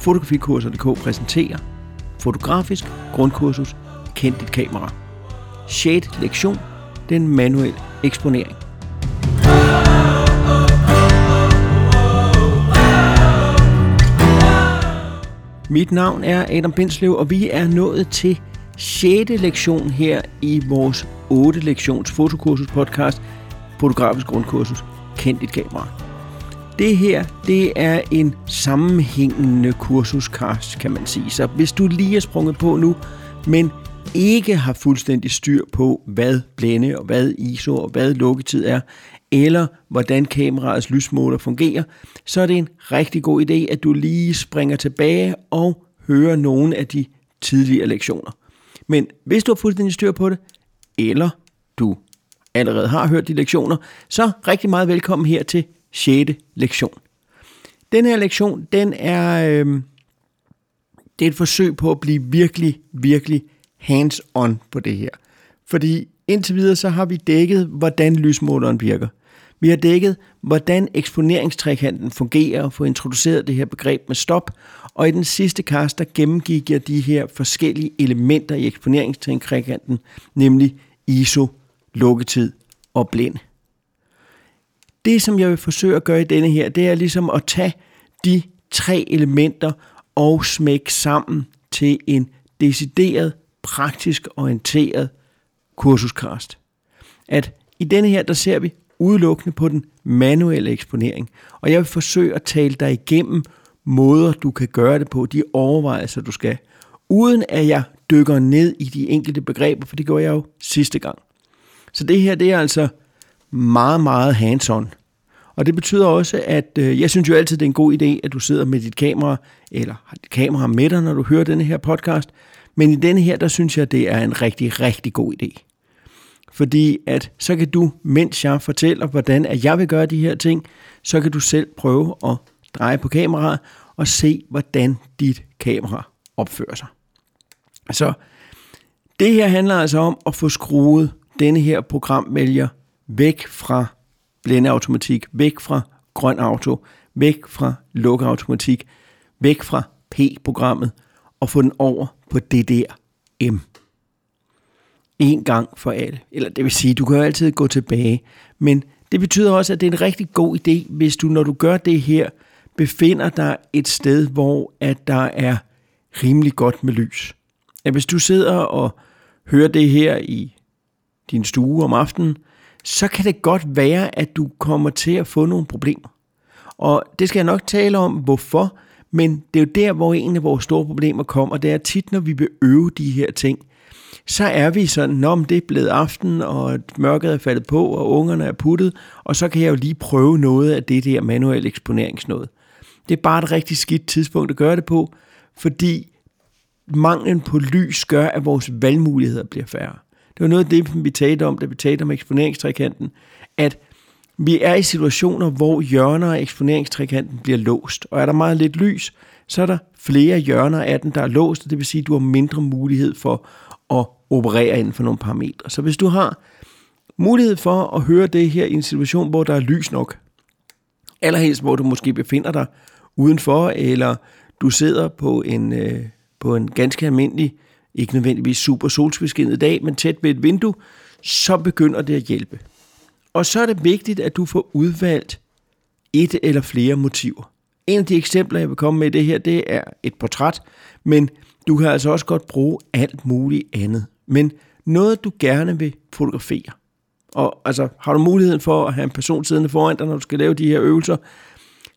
Fotografikurser.dk præsenterer Fotografisk grundkursus Kend dit kamera. 6. lektion Den manuel eksponering. Mit navn er Adam Bindslev, og vi er nået til 6. lektion her i vores 8 lektions fotokursus podcast, fotografisk grundkursus, Kend dit kamera. Det her, det er en sammenhængende kursuskast, kan man sige. Så hvis du lige er sprunget på nu, men ikke har fuldstændig styr på, hvad blænde og hvad ISO og hvad lukketid er, eller hvordan kameraets lysmåler fungerer, så er det en rigtig god idé, at du lige springer tilbage og hører nogle af de tidligere lektioner. Men hvis du har fuldstændig styr på det, eller du allerede har hørt de lektioner, så rigtig meget velkommen her til 6. lektion. Den her lektion, den er, øh, det er et forsøg på at blive virkelig, virkelig hands-on på det her. Fordi indtil videre så har vi dækket, hvordan lysmåleren virker. Vi har dækket, hvordan eksponeringstrækanten fungerer og få introduceret det her begreb med stop. Og i den sidste kast, der gennemgik jeg de her forskellige elementer i eksponeringstrækanten, nemlig ISO, lukketid og blind. Det, som jeg vil forsøge at gøre i denne her, det er ligesom at tage de tre elementer og smække sammen til en decideret, praktisk orienteret kursuskrast. At i denne her, der ser vi udelukkende på den manuelle eksponering. Og jeg vil forsøge at tale dig igennem måder, du kan gøre det på, de overvejelser, du skal, uden at jeg dykker ned i de enkelte begreber, for det gjorde jeg jo sidste gang. Så det her, det er altså meget, meget hands-on. Og det betyder også, at øh, jeg synes jo altid, det er en god idé, at du sidder med dit kamera, eller har dit kamera med dig, når du hører denne her podcast. Men i denne her, der synes jeg, det er en rigtig, rigtig god idé. Fordi at så kan du, mens jeg fortæller, hvordan at jeg vil gøre de her ting, så kan du selv prøve at dreje på kameraet og se, hvordan dit kamera opfører sig. Så det her handler altså om at få skruet denne her programvælger væk fra blændeautomatik, væk fra grøn auto, væk fra lukkeautomatik, væk fra P-programmet og få den over på det der M. En gang for alle. Eller det vil sige, du kan jo altid gå tilbage. Men det betyder også, at det er en rigtig god idé, hvis du, når du gør det her, befinder dig et sted, hvor at der er rimelig godt med lys. At hvis du sidder og hører det her i din stue om aftenen, så kan det godt være, at du kommer til at få nogle problemer. Og det skal jeg nok tale om, hvorfor, men det er jo der, hvor en af vores store problemer kommer. Det er tit, når vi vil øve de her ting, så er vi sådan, når det er blevet aften, og mørket er faldet på, og ungerne er puttet, og så kan jeg jo lige prøve noget af det der manuelle eksponeringsnåde. Det er bare et rigtig skidt tidspunkt at gøre det på, fordi manglen på lys gør, at vores valgmuligheder bliver færre. Det var noget af det, vi talte om, da vi talte om eksponeringstrækanten, at vi er i situationer, hvor hjørner af eksponeringstrækanten bliver låst, og er der meget lidt lys, så er der flere hjørner af den, der er låst, og det vil sige, at du har mindre mulighed for at operere inden for nogle parametre. Så hvis du har mulighed for at høre det her i en situation, hvor der er lys nok, allerhelst hvor du måske befinder dig udenfor, eller du sidder på en, øh, på en ganske almindelig, ikke nødvendigvis super solskinnet dag, men tæt ved et vindue, så begynder det at hjælpe. Og så er det vigtigt, at du får udvalgt et eller flere motiver. En af de eksempler, jeg vil komme med i det her, det er et portræt, men du kan altså også godt bruge alt muligt andet. Men noget, du gerne vil fotografere. Og altså, har du muligheden for at have en person siddende foran dig, når du skal lave de her øvelser,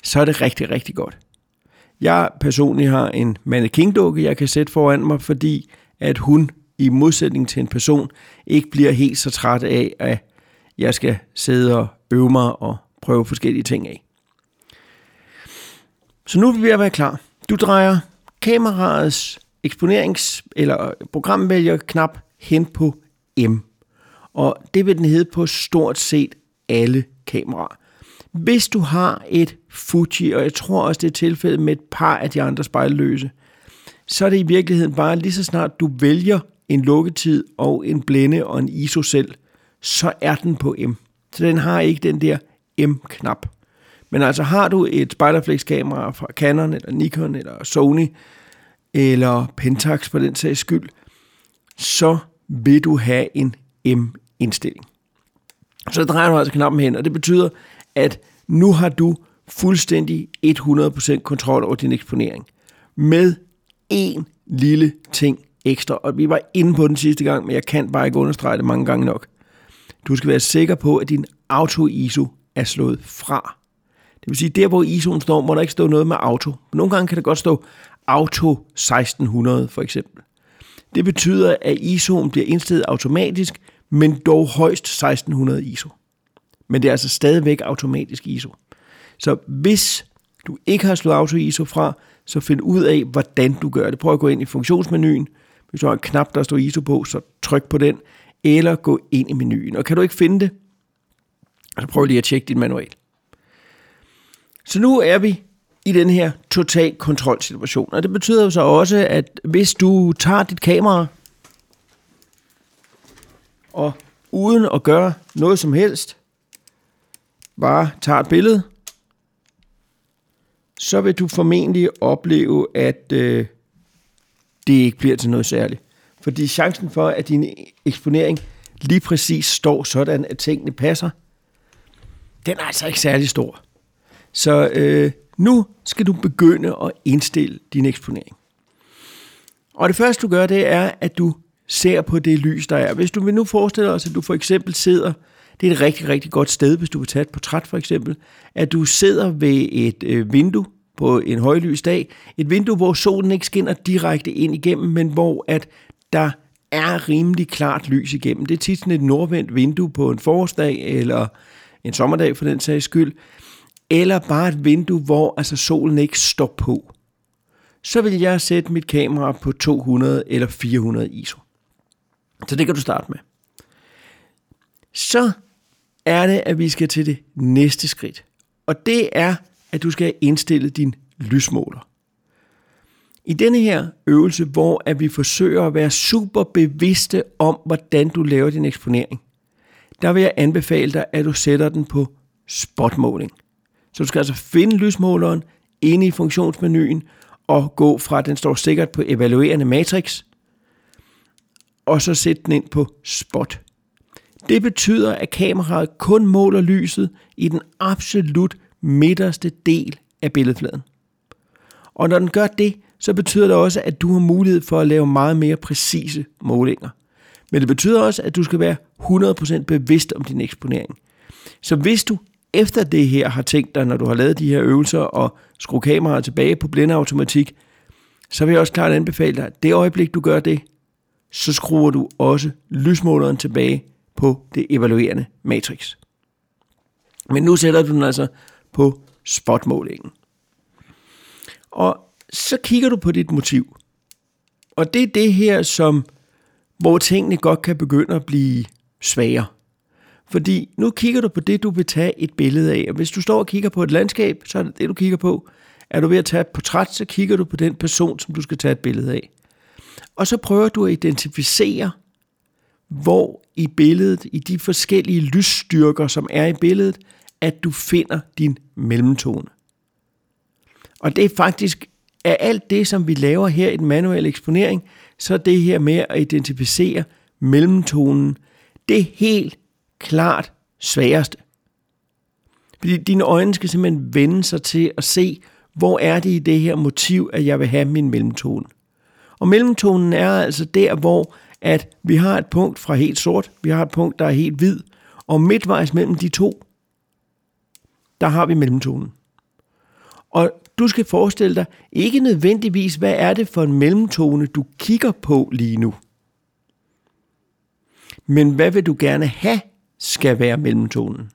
så er det rigtig, rigtig godt. Jeg personligt har en mannequin-dukke, jeg kan sætte foran mig, fordi at hun i modsætning til en person ikke bliver helt så træt af, at jeg skal sidde og øve mig og prøve forskellige ting af. Så nu er vi ved at være klar. Du drejer kameraets eksponerings- eller programvælgerknap hen på M. Og det vil den hedde på stort set alle kameraer. Hvis du har et Fuji, og jeg tror også det er tilfældet med et par af de andre spejlløse, så er det i virkeligheden bare lige så snart du vælger en lukketid og en blænde og en ISO selv, så er den på M. Så den har ikke den der M-knap. Men altså har du et spejderflex-kamera fra Canon, eller Nikon, eller Sony, eller Pentax på den sags skyld, så vil du have en M-indstilling. Så drejer du altså knappen hen, og det betyder, at nu har du fuldstændig 100% kontrol over din eksponering. Med en lille ting ekstra, og vi var inde på den sidste gang, men jeg kan bare ikke understrege det mange gange nok. Du skal være sikker på, at din auto-ISO er slået fra. Det vil sige, der hvor ISO'en står, må der ikke stå noget med auto. Nogle gange kan det godt stå auto 1600 for eksempel. Det betyder, at ISO'en bliver indstillet automatisk, men dog højst 1600 ISO. Men det er altså stadigvæk automatisk ISO. Så hvis du ikke har slået auto ISO fra, så find ud af, hvordan du gør det. Prøv at gå ind i funktionsmenuen. Hvis du har en knap, der står ISO på, så tryk på den, eller gå ind i menuen. Og kan du ikke finde det, så prøv lige at tjekke din manual. Så nu er vi i den her total kontrolsituation. Og det betyder jo så også, at hvis du tager dit kamera og uden at gøre noget som helst, bare tager et billede, så vil du formentlig opleve, at øh, det ikke bliver til noget særligt. Fordi chancen for, at din eksponering lige præcis står sådan, at tingene passer, den er altså ikke særlig stor. Så øh, nu skal du begynde at indstille din eksponering. Og det første du gør, det er, at du ser på det lys, der er. Hvis du vil nu forestille os, at du for eksempel sidder, det er et rigtig, rigtig godt sted, hvis du vil tage et portræt for eksempel, at du sidder ved et øh, vindue på en højlys dag, et vindue, hvor solen ikke skinner direkte ind igennem, men hvor at der er rimelig klart lys igennem. Det er tit sådan et nordvendt vindue på en forårsdag, eller en sommerdag for den sags skyld, eller bare et vindue, hvor altså solen ikke står på. Så vil jeg sætte mit kamera på 200 eller 400 ISO. Så det kan du starte med. Så er det, at vi skal til det næste skridt. Og det er, at du skal indstille din lysmåler. I denne her øvelse, hvor at vi forsøger at være super bevidste om, hvordan du laver din eksponering, der vil jeg anbefale dig, at du sætter den på spotmåling. Så du skal altså finde lysmåleren inde i funktionsmenuen og gå fra, at den står sikkert på evaluerende matrix, og så sætte den ind på spot. Det betyder, at kameraet kun måler lyset i den absolut midterste del af billedfladen. Og når den gør det, så betyder det også, at du har mulighed for at lave meget mere præcise målinger. Men det betyder også, at du skal være 100% bevidst om din eksponering. Så hvis du efter det her har tænkt dig, når du har lavet de her øvelser og skrue kameraet tilbage på blindeautomatik, så vil jeg også klart anbefale dig, at det øjeblik du gør det, så skruer du også lysmåleren tilbage på det evaluerende matrix. Men nu sætter du den altså på spotmålingen. Og så kigger du på dit motiv. Og det er det her, som, hvor tingene godt kan begynde at blive svære. Fordi nu kigger du på det, du vil tage et billede af. Og hvis du står og kigger på et landskab, så er det det, du kigger på. Er du ved at tage et portræt, så kigger du på den person, som du skal tage et billede af. Og så prøver du at identificere, hvor i billedet, i de forskellige lysstyrker, som er i billedet, at du finder din mellemtone. Og det er faktisk af alt det, som vi laver her i den manuelle eksponering, så er det her med at identificere mellemtonen, det er helt klart sværeste. Fordi dine øjne skal simpelthen vende sig til at se, hvor er det i det her motiv, at jeg vil have min mellemtone. Og mellemtonen er altså der, hvor at vi har et punkt fra helt sort, vi har et punkt, der er helt hvid, og midtvejs mellem de to, der har vi mellemtonen. Og du skal forestille dig ikke nødvendigvis, hvad er det for en mellemtone, du kigger på lige nu. Men hvad vil du gerne have, skal være mellemtonen.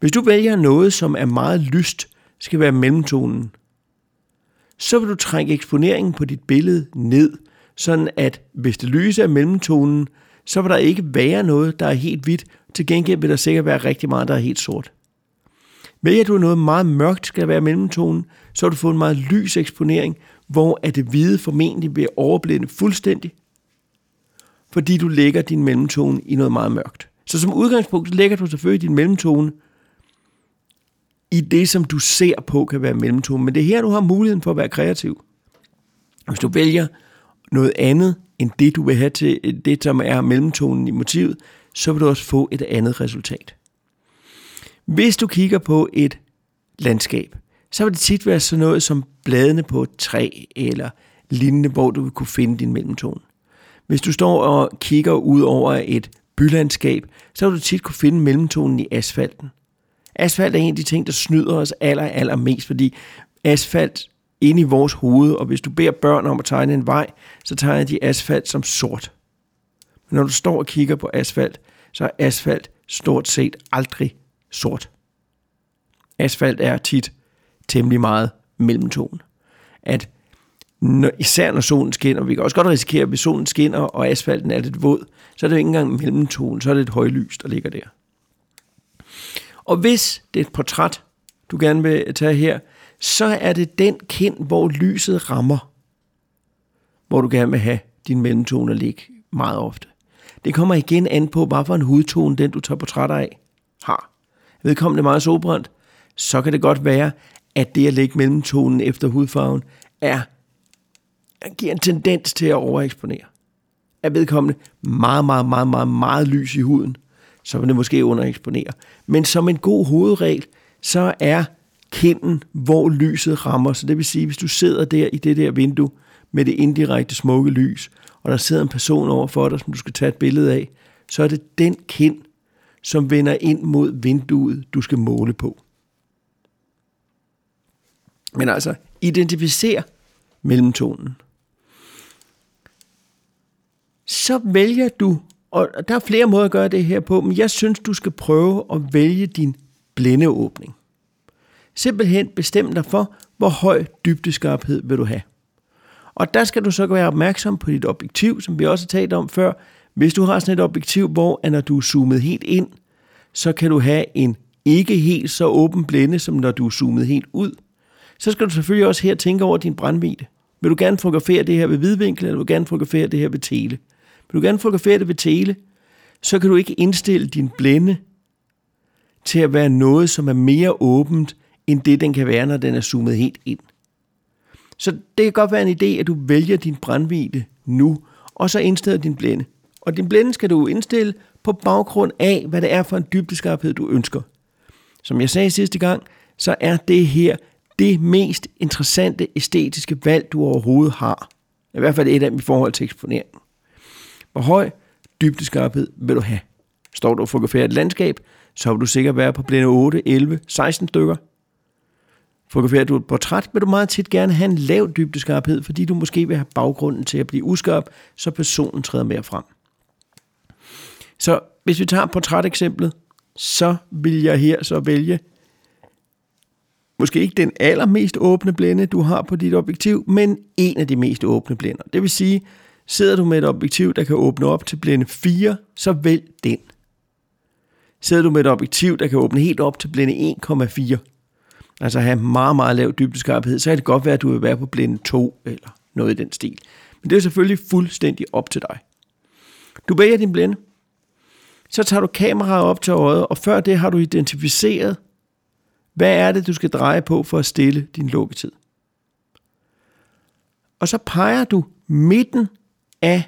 Hvis du vælger noget, som er meget lyst, skal være mellemtonen, så vil du trække eksponeringen på dit billede ned, sådan at hvis det lyse er mellemtonen, så vil der ikke være noget, der er helt hvidt. Til gengæld vil der sikkert være rigtig meget, der er helt sort. Vælger du noget meget mørkt skal være mellemtonen, så vil du få en meget lys eksponering, hvor at det hvide formentlig vil overblændet fuldstændig, fordi du lægger din mellemtone i noget meget mørkt. Så som udgangspunkt lægger du selvfølgelig din mellemtone i det, som du ser på, kan være mellemtone. Men det er her, du har muligheden for at være kreativ. Hvis du vælger noget andet, end det, du vil have til det, som er mellemtonen i motivet, så vil du også få et andet resultat. Hvis du kigger på et landskab, så vil det tit være sådan noget som bladene på et træ eller lignende, hvor du vil kunne finde din mellemtone. Hvis du står og kigger ud over et bylandskab, så vil du tit kunne finde mellemtonen i asfalten. Asfalt er en af de ting, der snyder os aller, aller mest, fordi asfalt inde i vores hoved, og hvis du beder børn om at tegne en vej, så tegner de asfalt som sort. Men når du står og kigger på asfalt, så er asfalt stort set aldrig sort. Asfalt er tit temmelig meget mellemton. At når, især når solen skinner, vi kan også godt risikere, at hvis solen skinner, og asfalten er lidt våd, så er det jo ikke engang mellemton, så er det et højlys, der ligger der. Og hvis det er et portræt, du gerne vil tage her, så er det den kind, hvor lyset rammer, hvor du gerne vil have din mellemtone ligge meget ofte. Det kommer igen an på, hvad for en hudtone den, du tager portrætter af, har. Vedkommende er meget solbrændt, så kan det godt være, at det at lægge mellemtonen efter hudfarven er giver en tendens til at overeksponere. Er vedkommende meget, meget, meget, meget, meget lys i huden, så vil det måske undereksponere. Men som en god hovedregel, så er kinden, hvor lyset rammer. Så det vil sige, hvis du sidder der i det der vindue med det indirekte smukke lys, og der sidder en person over for dig, som du skal tage et billede af, så er det den kind, som vender ind mod vinduet, du skal måle på. Men altså, identificer mellemtonen. Så vælger du, og der er flere måder at gøre det her på, men jeg synes, du skal prøve at vælge din blændeåbning. Simpelthen bestem dig for, hvor høj dybdeskarphed vil du have. Og der skal du så være opmærksom på dit objektiv, som vi også har talt om før. Hvis du har sådan et objektiv, hvor når du er zoomet helt ind, så kan du have en ikke helt så åben blænde, som når du er zoomet helt ud. Så skal du selvfølgelig også her tænke over din brændvidde. Vil du gerne fotografere det her ved vidvinkel, eller vil du gerne fotografere det her ved tele? Vil du gerne fotografere det ved tele, så kan du ikke indstille din blænde til at være noget, som er mere åbent, end det den kan være, når den er zoomet helt ind. Så det kan godt være en idé, at du vælger din brændvidde nu, og så indstiller din blænde. Og din blænde skal du indstille på baggrund af, hvad det er for en dybdeskarphed, du ønsker. Som jeg sagde sidste gang, så er det her det mest interessante æstetiske valg, du overhovedet har. I hvert fald et af dem i forhold til eksponeringen. Hvor høj dybdeskarphed vil du have? Står du og fotograferer et landskab, så vil du sikkert være på blinde 8, 11, 16 stykker. Fotograferer du et portræt, vil du meget tit gerne have en lav dybdeskarphed, fordi du måske vil have baggrunden til at blive uskarp, så personen træder mere frem. Så hvis vi tager portræteksemplet, så vil jeg her så vælge måske ikke den allermest åbne blænde, du har på dit objektiv, men en af de mest åbne blænder. Det vil sige, sidder du med et objektiv, der kan åbne op til blænde 4, så vælg den. Sidder du med et objektiv, der kan åbne helt op til blænde 1,4, altså have meget, meget lav dybdeskarphed, så kan det godt være, at du vil være på blinde 2 eller noget i den stil. Men det er selvfølgelig fuldstændig op til dig. Du vælger din blænde, så tager du kameraet op til øjet, og før det har du identificeret, hvad er det, du skal dreje på for at stille din lukketid? Og så peger du midten af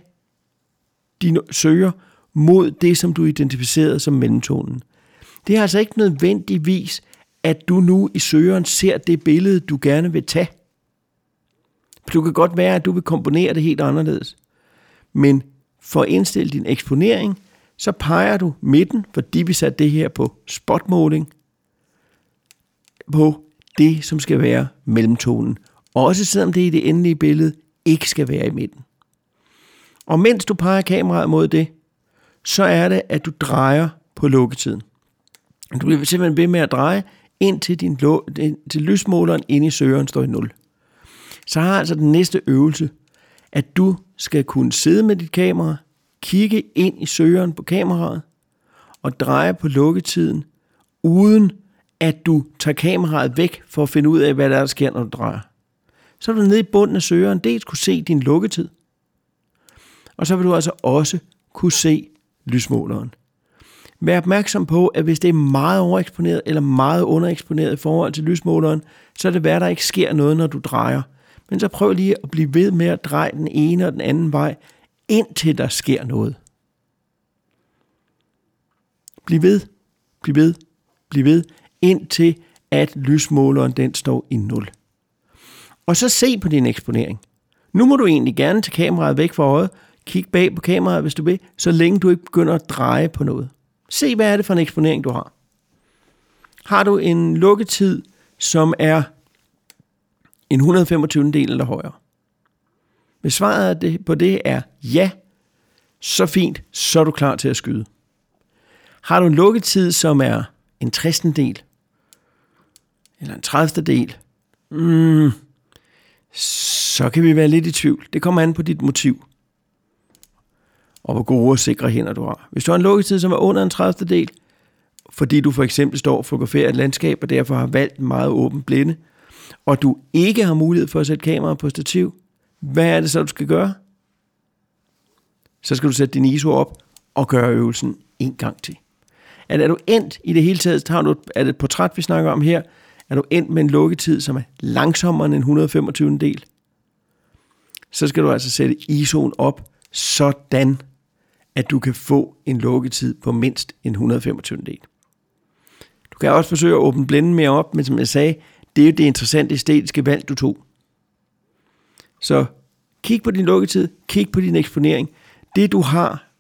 din søger mod det, som du identificerede som mellemtonen. Det er altså ikke nødvendigvis, at du nu i søgeren ser det billede, du gerne vil tage. For du kan godt være, at du vil komponere det helt anderledes. Men for at indstille din eksponering, så peger du midten, fordi vi satte det her på spotmåling, på det, som skal være mellemtonen. Også selvom det i det endelige billede ikke skal være i midten. Og mens du peger kameraet mod det, så er det, at du drejer på lukketiden. Du bliver simpelthen ved med at dreje, indtil din, til lysmåleren inde i søgeren står i 0. Så har altså den næste øvelse, at du skal kunne sidde med dit kamera, kigge ind i søgeren på kameraet og dreje på lukketiden, uden at du tager kameraet væk for at finde ud af, hvad der, er, der sker, når du drejer. Så vil du nede i bunden af søgeren dels kunne se din lukketid, og så vil du altså også kunne se lysmåleren. Vær opmærksom på, at hvis det er meget overeksponeret eller meget undereksponeret i forhold til lysmåleren, så er det værd, at der ikke sker noget, når du drejer. Men så prøv lige at blive ved med at dreje den ene og den anden vej, indtil der sker noget. Bliv ved, bliv ved, bliv ved, indtil at lysmåleren den står i 0. Og så se på din eksponering. Nu må du egentlig gerne tage kameraet væk fra øjet, kig bag på kameraet, hvis du vil, så længe du ikke begynder at dreje på noget. Se, hvad er det for en eksponering, du har. Har du en lukketid, som er en 125. del eller højere? Hvis svaret på det er ja, så fint, så er du klar til at skyde. Har du en lukketid, som er en 60. del, eller en 30. del, mm, så kan vi være lidt i tvivl. Det kommer an på dit motiv. Og hvor gode og sikre hænder du har. Hvis du har en lukketid, som er under en 30. del, fordi du for eksempel står og fotograferer et landskab, og derfor har valgt en meget åben blinde, og du ikke har mulighed for at sætte kamera på stativ, hvad er det så, du skal gøre? Så skal du sætte din ISO op og gøre øvelsen en gang til. At er du endt i det hele taget, tager har du, er det et portræt, vi snakker om her, er du endt med en lukketid, som er langsommere end en 125. del, så skal du altså sætte ISO'en op, sådan at du kan få en lukketid på mindst en 125. del. Du kan også forsøge at åbne blænden mere op, men som jeg sagde, det er jo det interessante æstetiske valg, du tog. Så kig på din lukketid, kig på din eksponering. Det du har,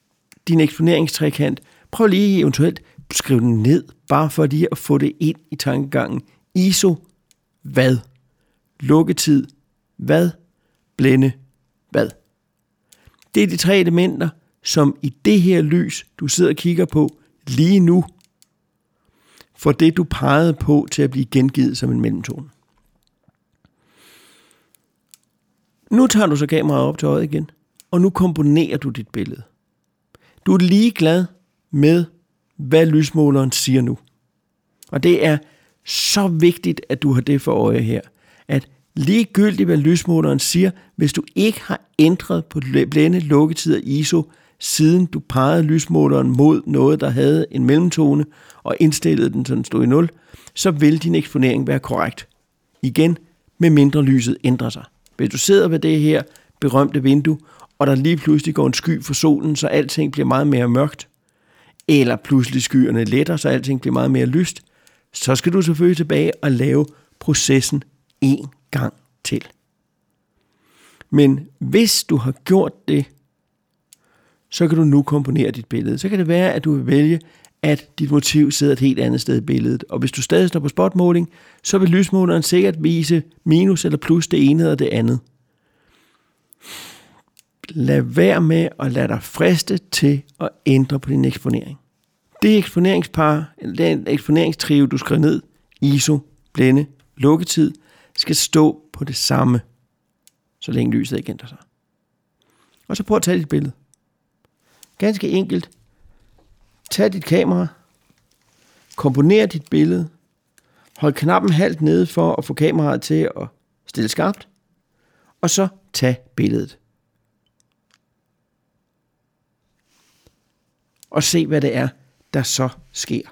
din eksponeringstrækant, prøv lige eventuelt at skrive den ned, bare for lige at få det ind i tankegangen. ISO, hvad? Lukketid, hvad? Blænde, hvad? Det er de tre elementer, som i det her lys, du sidder og kigger på lige nu, for det, du pegede på, til at blive gengivet som en mellemtone. Nu tager du så kameraet op til øjet igen, og nu komponerer du dit billede. Du er ligeglad med, hvad lysmåleren siger nu. Og det er så vigtigt, at du har det for øje her, at ligegyldigt hvad lysmåleren siger, hvis du ikke har ændret på blænde, lukketid og ISO, siden du pegede lysmåleren mod noget, der havde en mellemtone, og indstillede den, så den stod i 0, så vil din eksponering være korrekt. Igen, med mindre lyset ændrer sig. Hvis du sidder ved det her berømte vindue, og der lige pludselig går en sky for solen, så alting bliver meget mere mørkt, eller pludselig skyerne letter, så alting bliver meget mere lyst, så skal du selvfølgelig tilbage og lave processen en gang til. Men hvis du har gjort det, så kan du nu komponere dit billede. Så kan det være, at du vil vælge, at dit motiv sidder et helt andet sted i billedet. Og hvis du stadig står på spotmåling, så vil lysmåleren sikkert vise minus eller plus det ene eller det andet. Lad være med at lade dig friste til at ændre på din eksponering. Det eksponeringspar, eller den eksponeringstrio, du skriver ned, ISO, blænde, lukketid, skal stå på det samme, så længe lyset ikke ændrer sig. Og så prøv at tage dit billede. Ganske enkelt. Tag dit kamera, komponer dit billede, hold knappen halvt nede for at få kameraet til at stille skarpt, og så tag billedet. Og se, hvad det er, der så sker.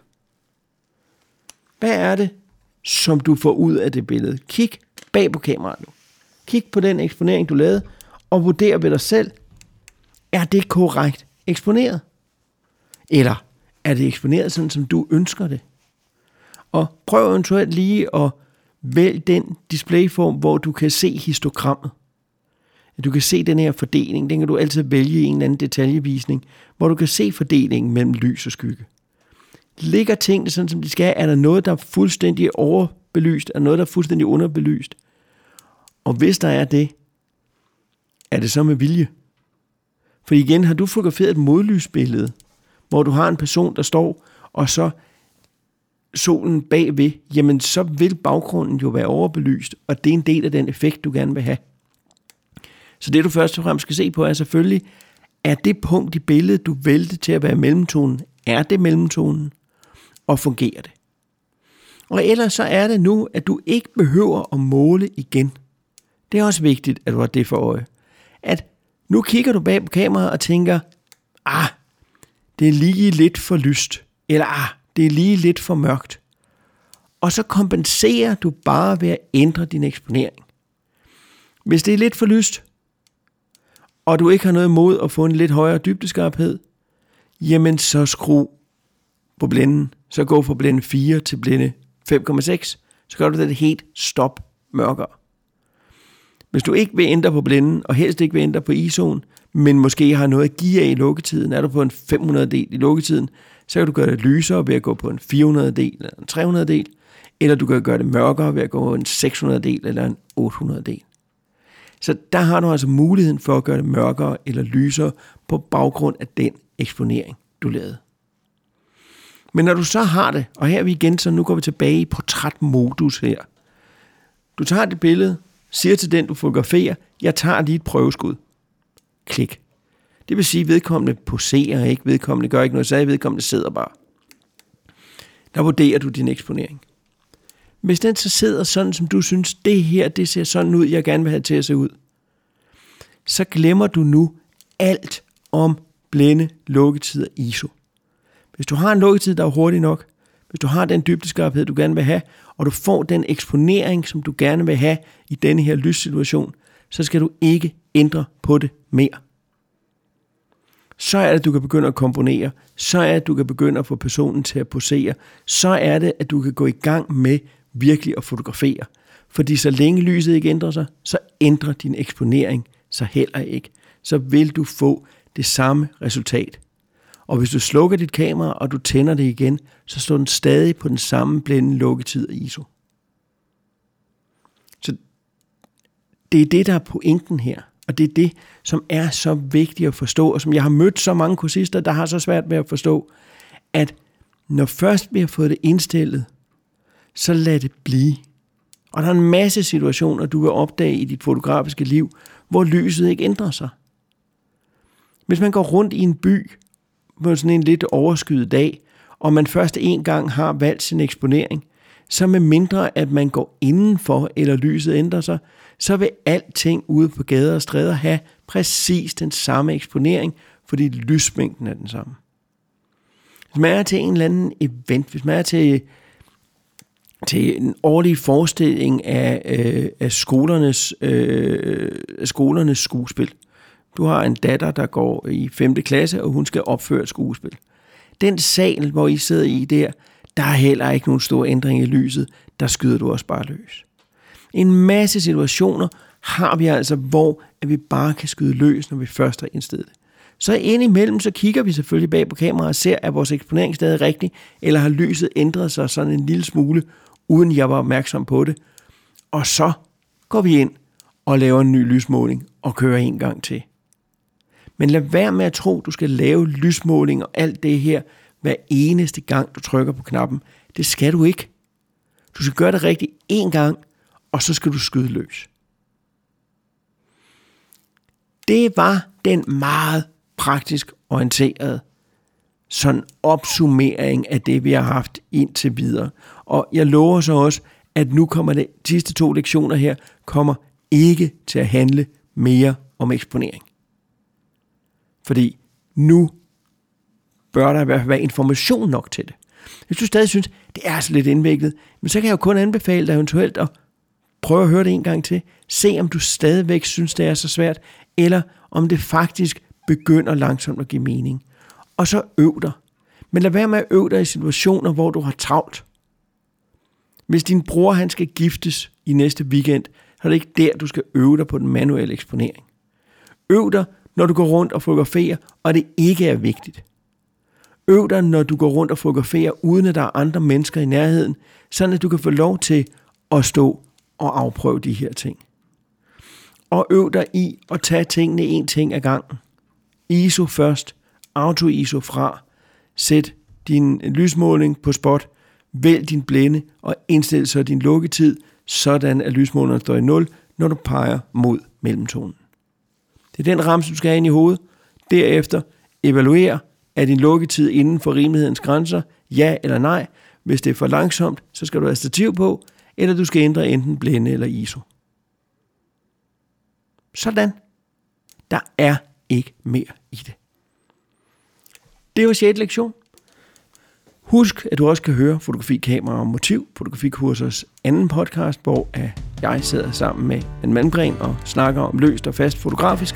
Hvad er det, som du får ud af det billede? Kig bag på kameraet nu. Kig på den eksponering, du lavede, og vurder ved dig selv, er det korrekt eksponeret? Eller er det eksponeret sådan, som du ønsker det? Og prøv eventuelt lige at vælge den displayform, hvor du kan se histogrammet. Du kan se den her fordeling, den kan du altid vælge i en eller anden detaljevisning, hvor du kan se fordelingen mellem lys og skygge. Ligger tingene sådan, som de skal? Er der noget, der er fuldstændig overbelyst? Er der noget, der er fuldstændig underbelyst? Og hvis der er det, er det så med vilje? For igen, har du fotograferet et modlysbillede, hvor du har en person, der står, og så solen bagved, jamen så vil baggrunden jo være overbelyst, og det er en del af den effekt, du gerne vil have. Så det du først og fremmest skal se på er selvfølgelig, er det punkt i billedet, du vælger til at være mellemtonen, er det mellemtonen, og fungerer det? Og ellers så er det nu, at du ikke behøver at måle igen. Det er også vigtigt, at du har det for øje. At nu kigger du bag på kameraet og tænker, ah, det er lige lidt for lyst. eller ah, det er lige lidt for mørkt. Og så kompenserer du bare ved at ændre din eksponering. Hvis det er lidt for lyst, og du ikke har noget imod at få en lidt højere dybdeskarphed, jamen så skru på blænden. Så gå fra blænde 4 til blænde 5,6. Så gør du det helt stop mørkere. Hvis du ikke vil ændre på blænden, og helst ikke vil ændre på ISO'en, men måske har noget at give af i lukketiden, er du på en 500 del i lukketiden, så kan du gøre det lysere ved at gå på en 400 del eller en 300 del, eller du kan gøre det mørkere ved at gå på en 600 del eller en 800 del. Så der har du altså muligheden for at gøre det mørkere eller lysere på baggrund af den eksponering, du lavede. Men når du så har det, og her er vi igen, så nu går vi tilbage i portrætmodus her. Du tager det billede, siger til den, du fotograferer, jeg tager lige et prøveskud. Klik. Det vil sige, at vedkommende poserer ikke, vedkommende gør ikke noget, så vedkommende sidder bare. Der vurderer du din eksponering. Hvis den så sidder sådan, som du synes, det her, det ser sådan ud, jeg gerne vil have til at se ud, så glemmer du nu alt om blænde, lukketider ISO. Hvis du har en lukketid, der er hurtig nok, hvis du har den dybdeskarphed, du gerne vil have, og du får den eksponering, som du gerne vil have i denne her lyssituation, så skal du ikke ændre på det mere. Så er det, at du kan begynde at komponere. Så er det, at du kan begynde at få personen til at posere. Så er det, at du kan gå i gang med virkelig at fotografere. Fordi så længe lyset ikke ændrer sig, så ændrer din eksponering sig heller ikke. Så vil du få det samme resultat. Og hvis du slukker dit kamera, og du tænder det igen, så står den stadig på den samme blinde lukketid og ISO. Så det er det, der er pointen her. Og det er det, som er så vigtigt at forstå, og som jeg har mødt så mange kursister, der har så svært ved at forstå, at når først vi har fået det indstillet, så lad det blive. Og der er en masse situationer, du vil opdage i dit fotografiske liv, hvor lyset ikke ændrer sig. Hvis man går rundt i en by på sådan en lidt overskyet dag, og man først en gang har valgt sin eksponering, så med mindre at man går indenfor, eller lyset ændrer sig, så vil alting ude på gader og stræder have præcis den samme eksponering, fordi lysmængden er den samme. Hvis man er til en eller anden event, hvis man er til, til en årlig forestilling af, øh, af skolernes, øh, skolernes skuespil, du har en datter, der går i 5. klasse, og hun skal opføre et skuespil. Den sal, hvor I sidder i der, der er heller ikke nogen stor ændring i lyset. Der skyder du også bare løs. En masse situationer har vi altså, hvor at vi bare kan skyde løs, når vi først har indstillet det. Så indimellem, så kigger vi selvfølgelig bag på kameraet og ser, at vores eksponering stadig er rigtig, eller har lyset ændret sig sådan en lille smule, uden jeg var opmærksom på det. Og så går vi ind og laver en ny lysmåling og kører en gang til. Men lad være med at tro, du skal lave lysmåling og alt det her hver eneste gang, du trykker på knappen. Det skal du ikke. Du skal gøre det rigtigt én gang, og så skal du skyde løs. Det var den meget praktisk orienterede sådan opsummering af det, vi har haft indtil videre. Og jeg lover så også, at nu kommer det de sidste to lektioner her, kommer ikke til at handle mere om eksponering. Fordi nu bør der i hvert fald være information nok til det. Hvis du stadig synes, det er så lidt indviklet, men så kan jeg jo kun anbefale dig eventuelt at prøve at høre det en gang til. Se om du stadigvæk synes, det er så svært, eller om det faktisk begynder langsomt at give mening. Og så øv dig. Men lad være med at øve dig i situationer, hvor du har travlt. Hvis din bror han skal giftes i næste weekend, så er det ikke der, du skal øve dig på den manuelle eksponering. Øv dig når du går rundt og fotograferer, og det ikke er vigtigt. Øv dig, når du går rundt og fotograferer, uden at der er andre mennesker i nærheden, sådan at du kan få lov til at stå og afprøve de her ting. Og øv dig i at tage tingene en ting ad gangen. ISO først, auto-ISO fra, sæt din lysmåling på spot, vælg din blænde og indstil så din lukketid, sådan at lysmåleren står i 0, når du peger mod mellemtonen. Det er den ramse, du skal have ind i hovedet. Derefter evaluer, er din lukketid inden for rimelighedens grænser, ja eller nej. Hvis det er for langsomt, så skal du have stativ på, eller du skal ændre enten blænde eller ISO. Sådan. Der er ikke mere i det. Det var 6. lektion. Husk, at du også kan høre Fotografi, Kamera og Motiv, Fotografikursers anden podcast, hvor jeg sidder sammen med en mandgren og snakker om løst og fast fotografisk.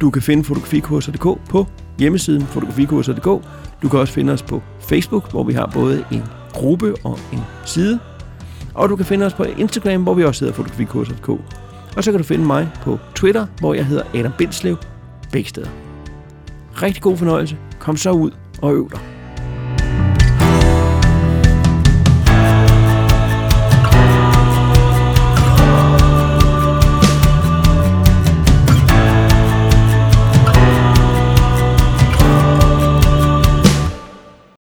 Du kan finde fotografikurser.dk på hjemmesiden fotografikurser.dk. Du kan også finde os på Facebook, hvor vi har både en gruppe og en side. Og du kan finde os på Instagram, hvor vi også hedder fotografikurser.dk. Og så kan du finde mig på Twitter, hvor jeg hedder Adam Bindslev, begge steder. Rigtig god fornøjelse. Kom så ud og øv dig.